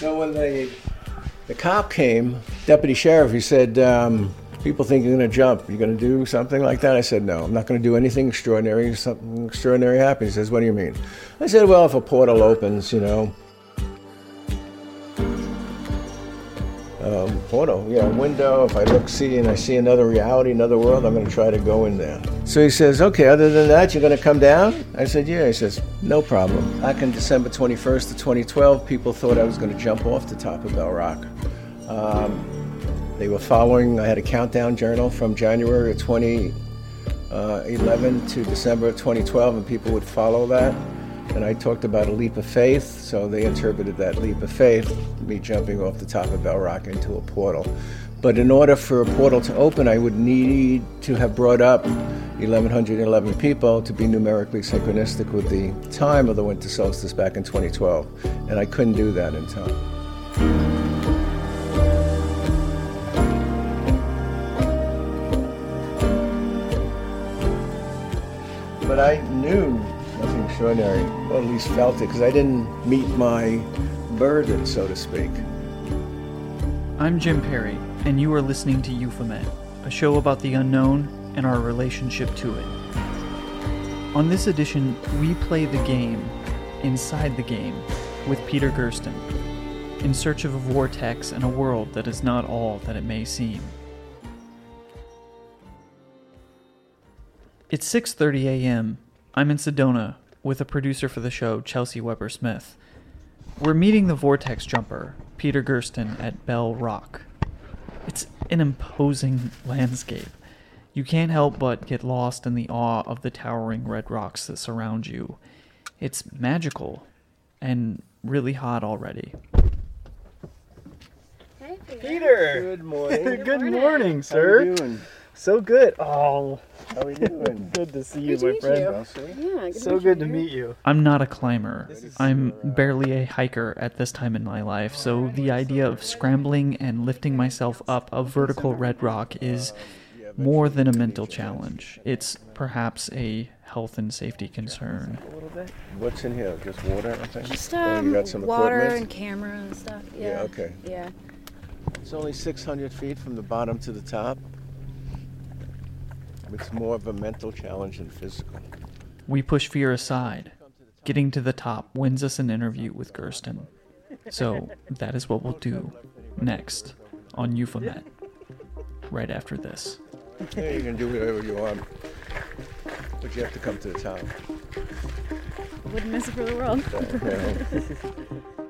So when the the cop came, deputy sheriff, he said, um, "People think you're going to jump. You're going to do something like that." I said, "No, I'm not going to do anything extraordinary. Something extraordinary happens. He says, "What do you mean?" I said, "Well, if a portal opens, you know." Um, portal, yeah, window. If I look, see, and I see another reality, another world, I'm going to try to go in there. So he says, okay, other than that, you're going to come down? I said, yeah. He says, no problem. Back in December 21st of 2012, people thought I was going to jump off the top of Bell Rock. Um, they were following, I had a countdown journal from January of 2011 to December of 2012, and people would follow that. And I talked about a leap of faith, so they interpreted that leap of faith, me jumping off the top of Bell Rock into a portal. But in order for a portal to open, I would need to have brought up 1,111 people to be numerically synchronistic with the time of the winter solstice back in 2012. And I couldn't do that in time. But I knew extraordinary, or at least felt it, because I didn't meet my burden, so to speak. I'm Jim Perry, and you are listening to Euphomet, a show about the unknown and our relationship to it. On this edition, we play the game inside the game with Peter Gersten, in search of a vortex and a world that is not all that it may seem. It's 6:30 a.m. I'm in Sedona with a producer for the show, Chelsey Weber-Smith. We're meeting the vortex jumper, Peter Gersten, at Bell Rock. It's an imposing landscape. You can't help but get lost in the awe of the towering red rocks that surround you. It's magical and really hot already. Hey, Peter. Peter. Good morning. Good morning. morning, How sir. You doing? So good. Oh, How are you doing? good to see you, Good my meet friend. you. Well. Yeah, good So meet good to meet you. I'm not a climber. I'm barely a hiker at this time in my life, so the idea of scrambling and lifting myself up a vertical red rock is more than a mental challenge. It's perhaps a health and safety concern. A little bit. What's in here? Just water, I think? Just Oh, um, you got some water equipment? and camera and stuff. Yeah. Yeah, okay. Yeah. It's only 600 feet from the bottom to the top. It's more of a mental challenge than physical. We push fear aside. Getting to the top wins us an interview with Gersten. So that is what we'll do next on Euphomet, Right after this. Yeah, you can do whatever you want, but you have to come to the top. Wouldn't miss it for the world.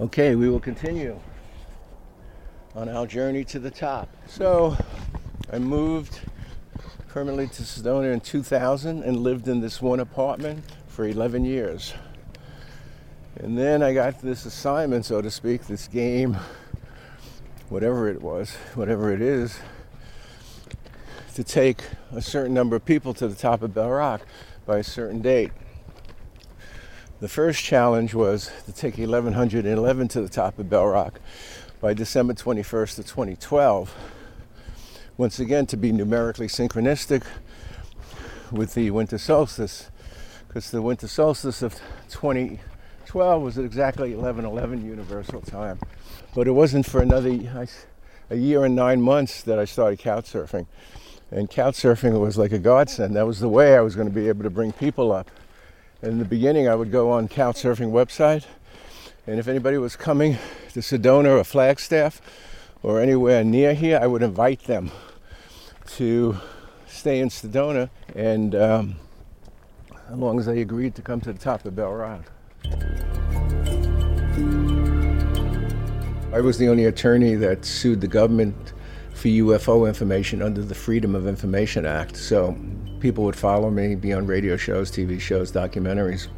Okay, we will continue on our journey to the top. So, I moved permanently to Sedona in 2000 and lived in this one apartment for 11 years. And then I got this assignment, so to speak, this game, whatever it was, whatever it is, to take a certain number of people to the top of Bell Rock by a certain date. The first challenge was to take 1111 to the top of Bell Rock by December 21st of 2012. Once again, to be numerically synchronistic with the winter solstice, because the winter solstice of 2012 was exactly 1111 universal time. But it wasn't for another a year and nine months that I started couch surfing. And couch surfing was like a godsend. That was the way I was going to be able to bring people up. In the beginning, I would go on couch surfing website, and if anybody was coming to Sedona or Flagstaff or anywhere near here, I would invite them to stay in Sedona, and um, as long as they agreed to come to the top of Bell Rock. I was the only attorney that sued the government for UFO information under the Freedom of Information Act. So people would follow me, be on radio shows, TV shows, documentaries.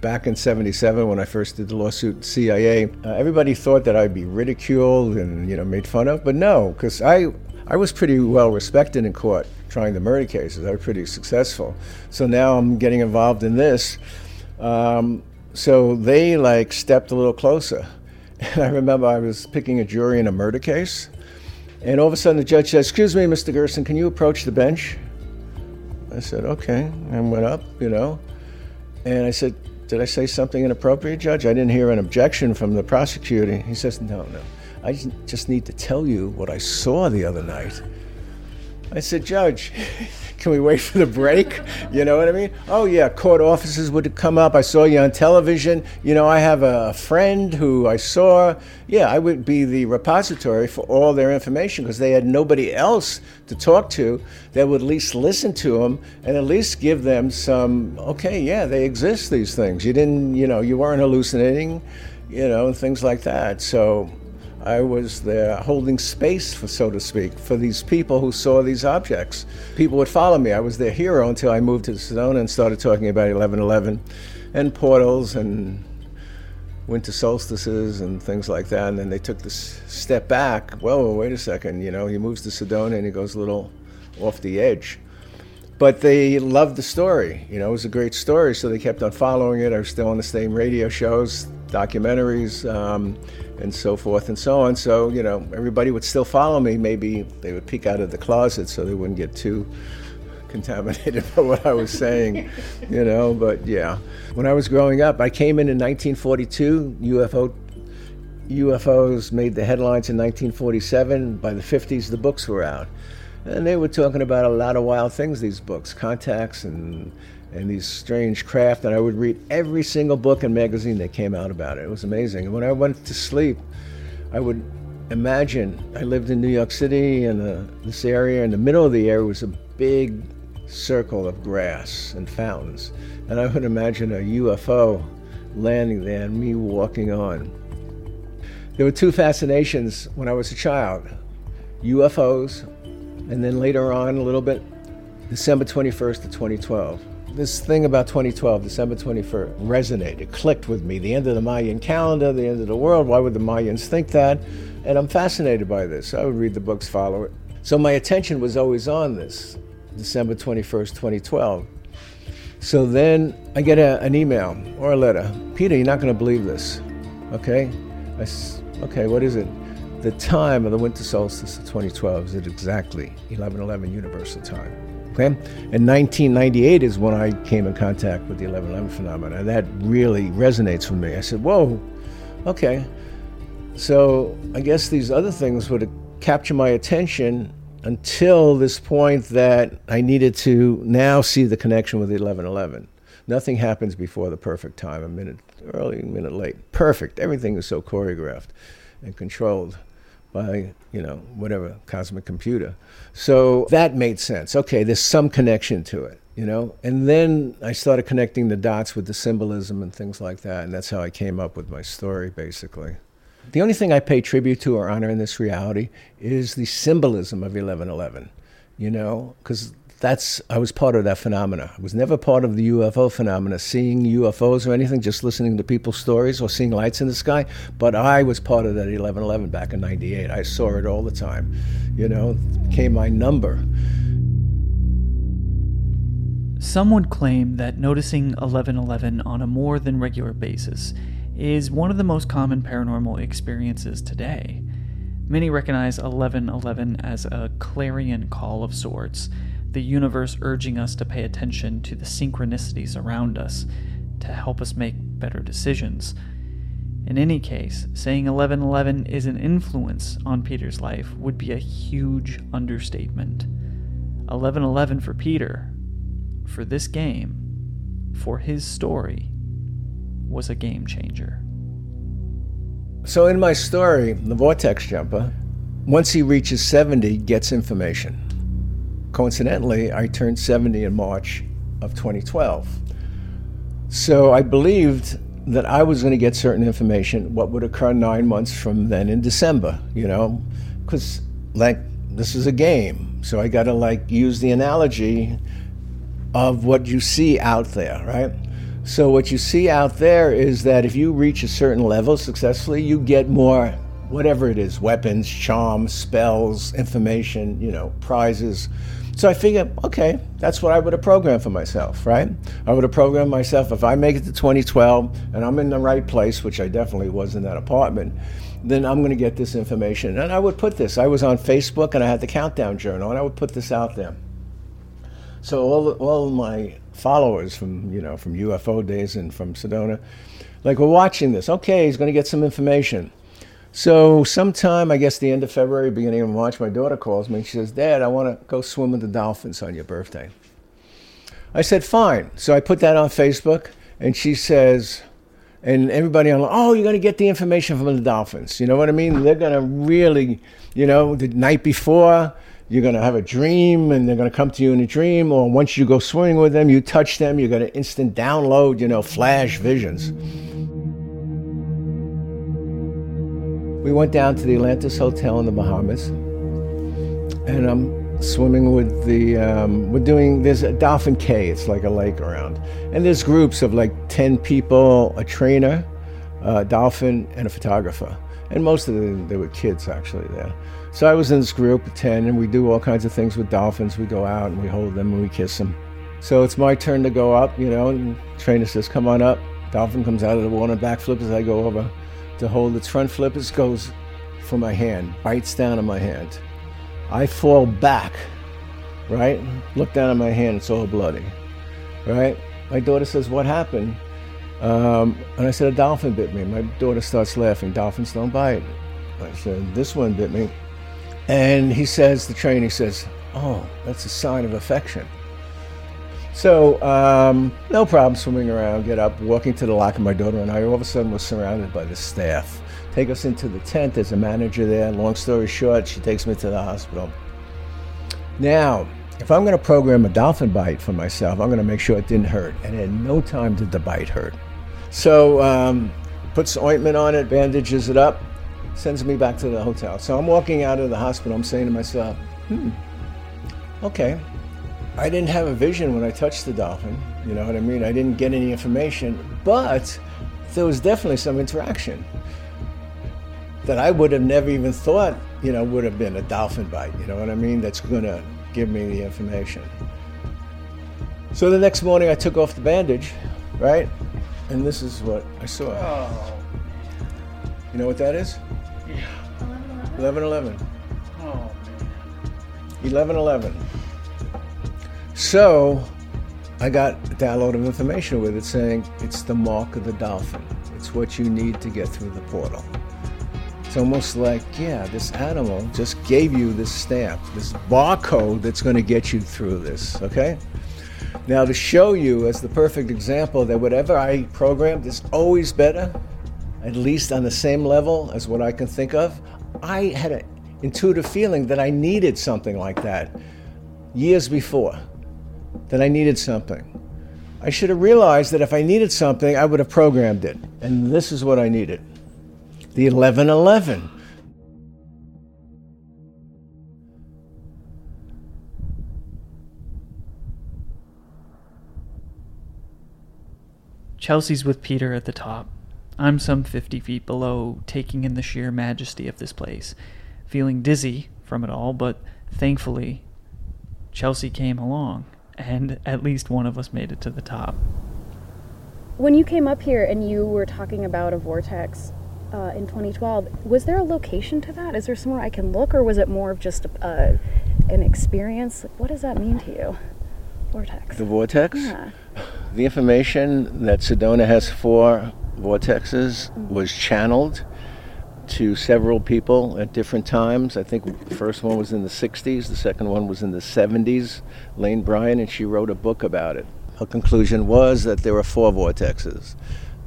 Back in 77, when I first did the lawsuit CIA, uh, everybody thought that I'd be ridiculed and, you know, made fun of. But no, because I, I was pretty well respected in court trying the murder cases. I was pretty successful. So now I'm getting involved in this. Um, so they like stepped a little closer. And I remember I was picking a jury in a murder case, and all of a sudden the judge says, Excuse me, Mr. Gersten, can you approach the bench? I said, Okay, and went up, you know. And I said, Did I say something inappropriate, Judge? I didn't hear an objection from the prosecutor. He says, No, no. I just need to tell you what I saw the other night. I said, Judge, can we wait for the break? You know what I mean? Oh, yeah, court officers would come up. I saw you on television. You know, I have a friend who I saw. Yeah, I would be the repository for all their information because they had nobody else to talk to that would at least listen to them and at least give them some, okay, yeah, they exist, these things. You didn't, you know, you weren't hallucinating, you know, things like that. So, I was there holding space, for, so to speak, for these people who saw these objects. People would follow me. I was their hero until I moved to Sedona and started talking about 1111 and portals and winter solstices and things like that. And then they took this step back. Well, wait a second, you know, he moves to Sedona and he goes a little off the edge. But they loved the story. You know, it was a great story, so they kept on following it. I was still on the same radio shows, documentaries. Um, and so forth and so on. So, you know, everybody would still follow me. Maybe they would peek out of the closet so they wouldn't get too contaminated by what I was saying, you know. But yeah, when I was growing up, I came in in 1942. UFO UFOs made the headlines in 1947. By the 50s, the books were out, and they were talking about a lot of wild things. These books, contacts, and and these strange craft. And I would read every single book and magazine that came out about it. It was amazing. And when I went to sleep, I would imagine I lived in New York City and uh, this area. In the middle of the area was a big circle of grass and fountains. And I would imagine a UFO landing there and me walking on. There were two fascinations when I was a child UFOs, and then later on, a little bit, December 21st of 2012 this thing about 2012, December 21st, resonated, clicked with me. The end of the Mayan calendar, the end of the world. Why would the Mayans think that? And I'm fascinated by this. I would read the books, follow it. So my attention was always on this, December 21st, 2012. So then I get a, an email or a letter. Peter, you're not going to believe this. Okay? I, okay, what is it? The time of the winter solstice of 2012 is at exactly 1111 Universal Time. Okay? And 1998 is when I came in contact with the 1111 phenomenon. And that really resonates with me. I said, whoa, okay. So I guess these other things would capture my attention until this point that I needed to now see the connection with the 1111. Nothing happens before the perfect time, a minute early, a minute late. Perfect. Everything is so choreographed and controlled by you know whatever cosmic computer. So that made sense. Okay there's some connection to it you know? And then i started connecting the dots with the symbolism and things like that and that's how i came up with my story basically. The only thing i pay tribute to or honor in this reality is the symbolism of 1111 you know? Because that's I was part of that phenomena. I was never part of the UFO phenomena, seeing UFOs or anything, just listening to people's stories or seeing lights in the sky. But I was part of that 1111 back in '98. I saw it all the time. You know, it became my number. Some would claim that noticing 1111 on a more than regular basis is one of the most common paranormal experiences today. Many recognize 1111 as a clarion call of sorts the universe urging us to pay attention to the synchronicities around us to help us make better decisions. In any case, saying 1111 is an influence on Peter's life would be a huge understatement. 1111 for Peter, for this game, for his story, was a game changer. So in my story, the vortex jumper, once he reaches 70, gets information. Coincidentally, I turned 70 in March of 2012. So I believed that I was going to get certain information, what would occur nine months from then in December, you know, because like this is a game. So I got to like use the analogy of what you see out there, right? So what you see out there is that if you reach a certain level successfully, you get more whatever it is, weapons, charms, spells, information, you know, prizes. So I figured, okay, that's what I would have programmed for myself, right? I would have programmed myself if I make it to 2012 and I'm in the right place, which I definitely was in that apartment, then I'm going to get this information. And I would put this. I was on Facebook and I had the countdown journal, and I would put this out there. So all all my followers from you know from UFO days and from Sedona, like we're watching this. Okay, he's going to get some information. So sometime, I guess the end of February, beginning of March, my daughter calls me. And she says, "Dad, I want to go swim with the dolphins on your birthday." I said, "Fine." So I put that on Facebook, and she says, and everybody on, oh, you're going to get the information from the dolphins. You know what I mean? They're going to really, you know, the night before, you're going to have a dream and they're going to come to you in a dream or once you go swimming with them you touch them you're going to instant download you know flash visions we went down to the atlantis hotel in the bahamas and i'm swimming with the um, we're doing there's a dolphin Cay it's like a lake around and there's groups of like 10 people a trainer a dolphin and a photographer and most of them they were kids actually there so I was in this group of 10, and we do all kinds of things with dolphins. We go out and we hold them and we kiss them. So it's my turn to go up, you know, and trainer says, Come on up. Dolphin comes out of the water, back flips as I go over to hold its front flippers, goes for my hand, bites down on my hand. I fall back, right? Look down at my hand, it's all bloody, right? My daughter says, What happened? Um, and I said, A dolphin bit me. My daughter starts laughing. Dolphins don't bite. I said, This one bit me. And he says, the trainer says, Oh, that's a sign of affection. So, um, no problem swimming around, get up, walking to the locker. My daughter and I all of a sudden were surrounded by the staff. Take us into the tent. There's a manager there. Long story short, she takes me to the hospital. Now, if I'm going to program a dolphin bite for myself, I'm going to make sure it didn't hurt. And in no time did the bite hurt. So, um, puts ointment on it, bandages it up, sends me back to the hotel. So I'm walking out of the hospital. I'm saying to myself, hmm, okay. I didn't have a vision when I touched the dolphin. You know what I mean? I didn't get any information, but there was definitely some interaction that I would have never even thought, you know, would have been a dolphin bite. You know what I mean? That's going to give me the information. So the next morning I took off the bandage, right? And this is what I saw. Oh. You know what that is? 11 11. Oh, man. 11 11. So I got a download of information with it saying it's the mark of the dolphin. It's what you need to get through the portal. It's almost like, yeah, this animal just gave you this stamp, this barcode that's going to get you through this, okay? Now, to show you as the perfect example that whatever I programmed is always better, at least on the same level as what I can think of, I had an intuitive feeling that I needed something like that years before, that I needed something. I should have realized that if I needed something, I would have programmed it. And this is what I needed the 1111. Chelsey's with Peter at the top. I'm some 50 feet below, taking in the sheer majesty of this place, feeling dizzy from it all, but thankfully, Chelsea came along, and at least one of us made it to the top. When you came up here and you were talking about a vortex uh, in 2012, was there a location to that? Is there somewhere I can look, or was it more of just a, uh, an experience? What does that mean to you? Vortex. The vortex? Yeah. The information that Sedona has four vortexes was channeled to several people at different times. I think the first one was in the 60s, the second one was in the 70s. Page Bryant, and she wrote a book about it. Her conclusion was that there were four vortexes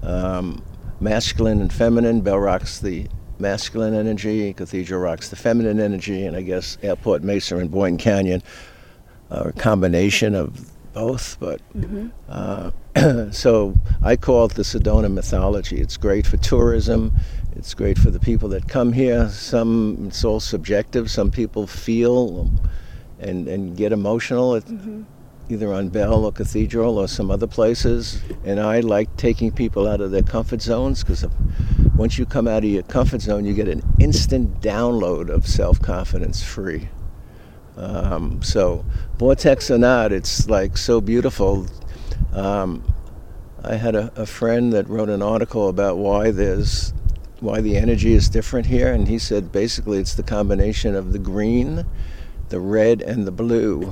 um, masculine and feminine. Bell rocks the masculine energy, Cathedral rocks the feminine energy, and I guess Airport Mesa and Boynton Canyon are a combination of both. But uh, so I call it the Sedona mythology. It's great for tourism. It's great for the people that come here. Some it's all subjective. Some people feel and and get emotional at, either on Bell or Cathedral or some other places. And I like taking people out of their comfort zones because once you come out of your comfort zone, you get an instant download of self confidence free. Um, so, vortex or not, it's like so beautiful. Um, I had a, a friend that wrote an article about why there's why the energy is different here, and he said basically it's the combination of the green, the red, and the blue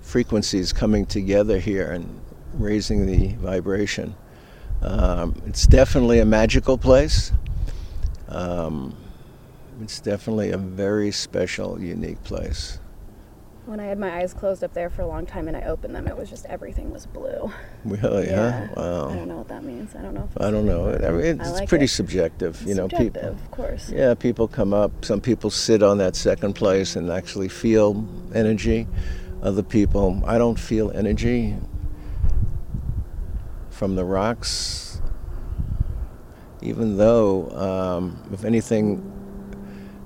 frequencies coming together here and raising the vibration. Um, it's definitely a magical place. Um, it's definitely a very special, unique place. When I had my eyes closed up there for a long time and I opened them, it was just everything was blue. Really, huh? Wow. I don't know what that means. I don't know. If I don't know. I mean, it's I like pretty it. subjective. You know, subjective, people. of course. Yeah, people come up. Some people sit on that second place and actually feel energy. Other people, I don't feel energy from the rocks. Even though, um, if anything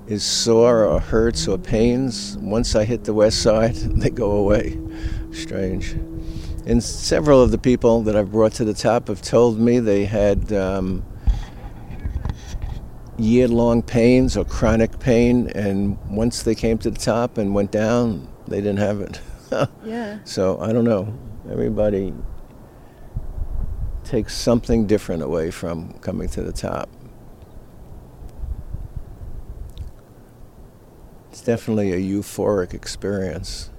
is sore or hurts or pains, once I hit the west side, they go away. Strange. And several of the people that I've brought to the top have told me they had um, year long pains or chronic pain, and once they came to the top and went down, they didn't have it. Yeah. so I don't know. Everybody takes something different away from coming to the top. Definitely a euphoric experience.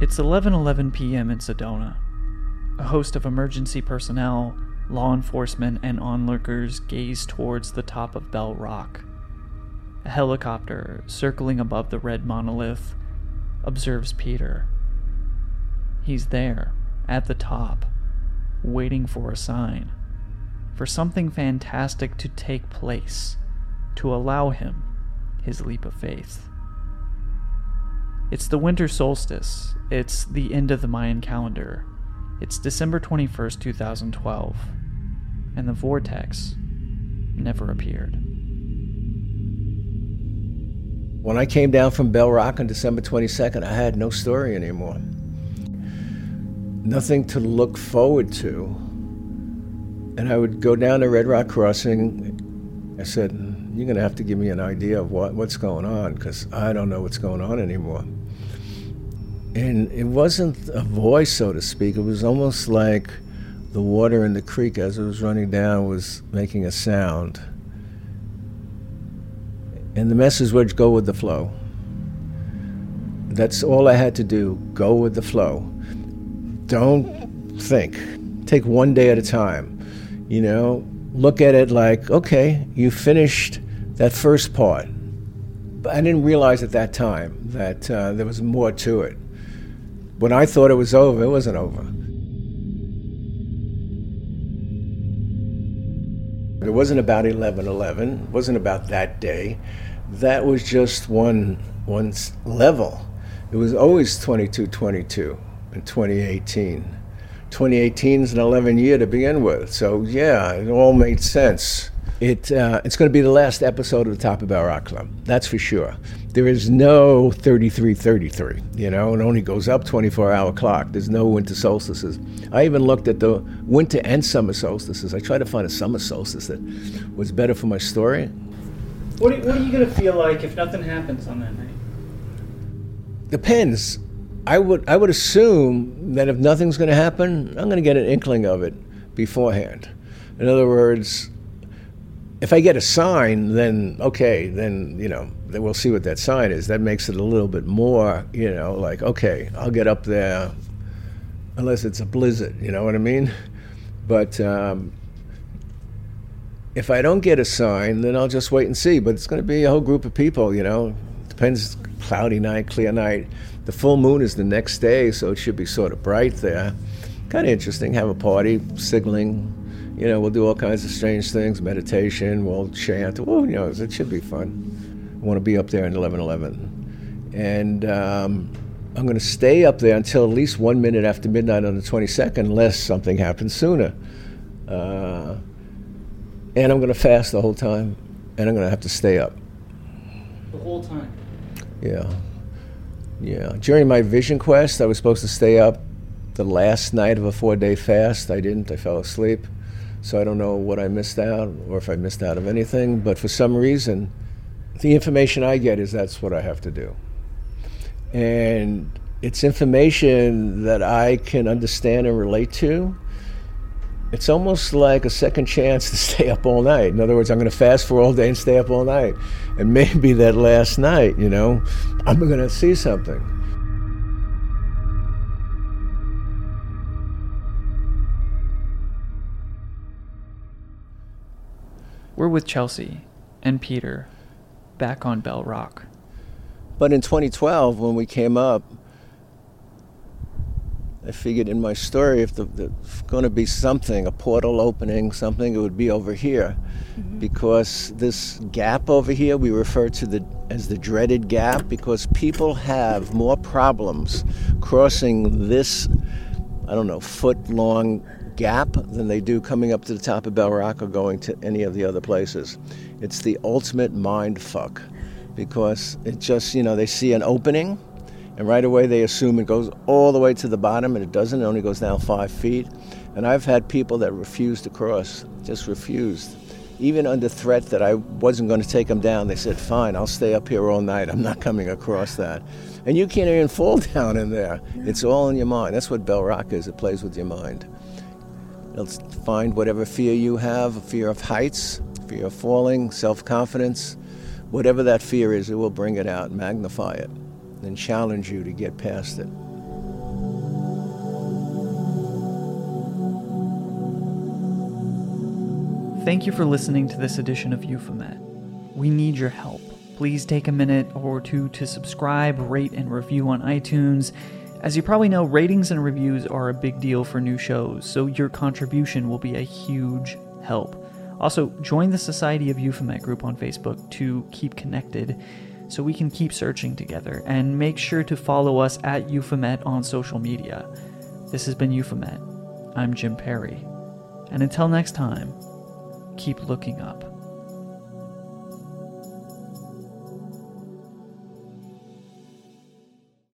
It's 11:11 p.m. in Sedona. A host of emergency personnel, law enforcement, and onlookers gaze towards the top of Bell Rock. A helicopter circling above the red monolith observes Peter. He's there, at the top, waiting for a sign, for something fantastic to take place, to allow him his leap of faith. It's the winter solstice. It's the end of the Mayan calendar. It's December 21st, 2012. And the vortex never appeared. When I came down from Bell Rock on December 22nd, I had no story anymore. Nothing to look forward to. And I would go down to Red Rock Crossing. I said, You're going to have to give me an idea of what, what's going on because I don't know what's going on anymore. And it wasn't a voice, so to speak. It was almost like the water in the creek as it was running down was making a sound. And the message was go with the flow. That's all I had to do go with the flow. Don't think. Take one day at a time. You know, look at it like, okay, you finished that first part. But I didn't realize at that time that uh, there was more to it. When I thought it was over, it wasn't over. It wasn't about 11/11. It wasn't about that day. That was just one one level. It was always 22-22 in 2018. 2018 is an 11 year to begin with. So yeah, it all made sense. It uh, it's going to be the last episode of the Top of Bell Rock Club. That's for sure. There is no 3333. You know, it only goes up 24 hour clock. There's no winter solstices. I even looked at the winter and summer solstices. I tried to find a summer solstice that was better for my story. What are, what are you gonna feel like if nothing happens on that night? Depends. I would I would assume that if nothing's going to happen, I'm going to get an inkling of it beforehand. In other words, if I get a sign, then okay, then you know, then we'll see what that sign is. That makes it a little bit more, you know, like okay, I'll get up there, unless it's a blizzard. You know what I mean? But um, if I don't get a sign, then I'll just wait and see. But it's going to be a whole group of people. You know, depends. Cloudy night, clear night. The full moon is the next day, so it should be sort of bright there. Kind of interesting. Have a party, signaling you know, we'll do all kinds of strange things, meditation, we'll chant. Well, you know, it should be fun. I want to be up there in 1111. And um, I'm going to stay up there until at least one minute after midnight on the 22nd, unless something happens sooner. Uh, and I'm going to fast the whole time, and I'm going to have to stay up. The whole time? Yeah. Yeah. During my vision quest, I was supposed to stay up the last night of a four day fast. I didn't, I fell asleep. So I don't know what I missed out or if I missed out of anything, but for some reason, the information I get is that's what I have to do. And it's information that I can understand and relate to. It's almost like a second chance to stay up all night. In other words, I'm going to fast for all day and stay up all night. And maybe that last night, you know, I'm going to see something. We're with Chelsey and Peter back on Bell Rock. But in 2012, when we came up, I figured in my story if there's going to be something, a portal opening, something, it would be over here. Mm-hmm. Because this gap over here, we refer to the as the dreaded gap because people have more problems crossing this, I don't know, foot long gap than they do coming up to the top of Bell Rock or going to any of the other places. It's the ultimate mind fuck because it just, you know, they see an opening and right away they assume it goes all the way to the bottom and it doesn't, it only goes down five feet. And I've had people that refused to cross, just refused. Even under threat that I wasn't going to take them down, they said, fine, I'll stay up here all night. I'm not coming across that. And you can't even fall down in there. It's all in your mind. That's what Bell Rock is. It plays with your mind. It'll find whatever fear you have a fear of heights, fear of falling, self confidence. Whatever that fear is, it will bring it out, magnify it, and challenge you to get past it. Thank you for listening to this edition of Euphomet. We need your help. Please take a minute or two to subscribe, rate, and review on iTunes as you probably know, ratings and reviews are a big deal for new shows, so your contribution will be a huge help. Also, join the Society of Euphomet group on Facebook to keep connected so we can keep searching together, and make sure to follow us at Euphomet on social media. This has been Euphomet. I'm Jim Perry. And until next time, keep looking up.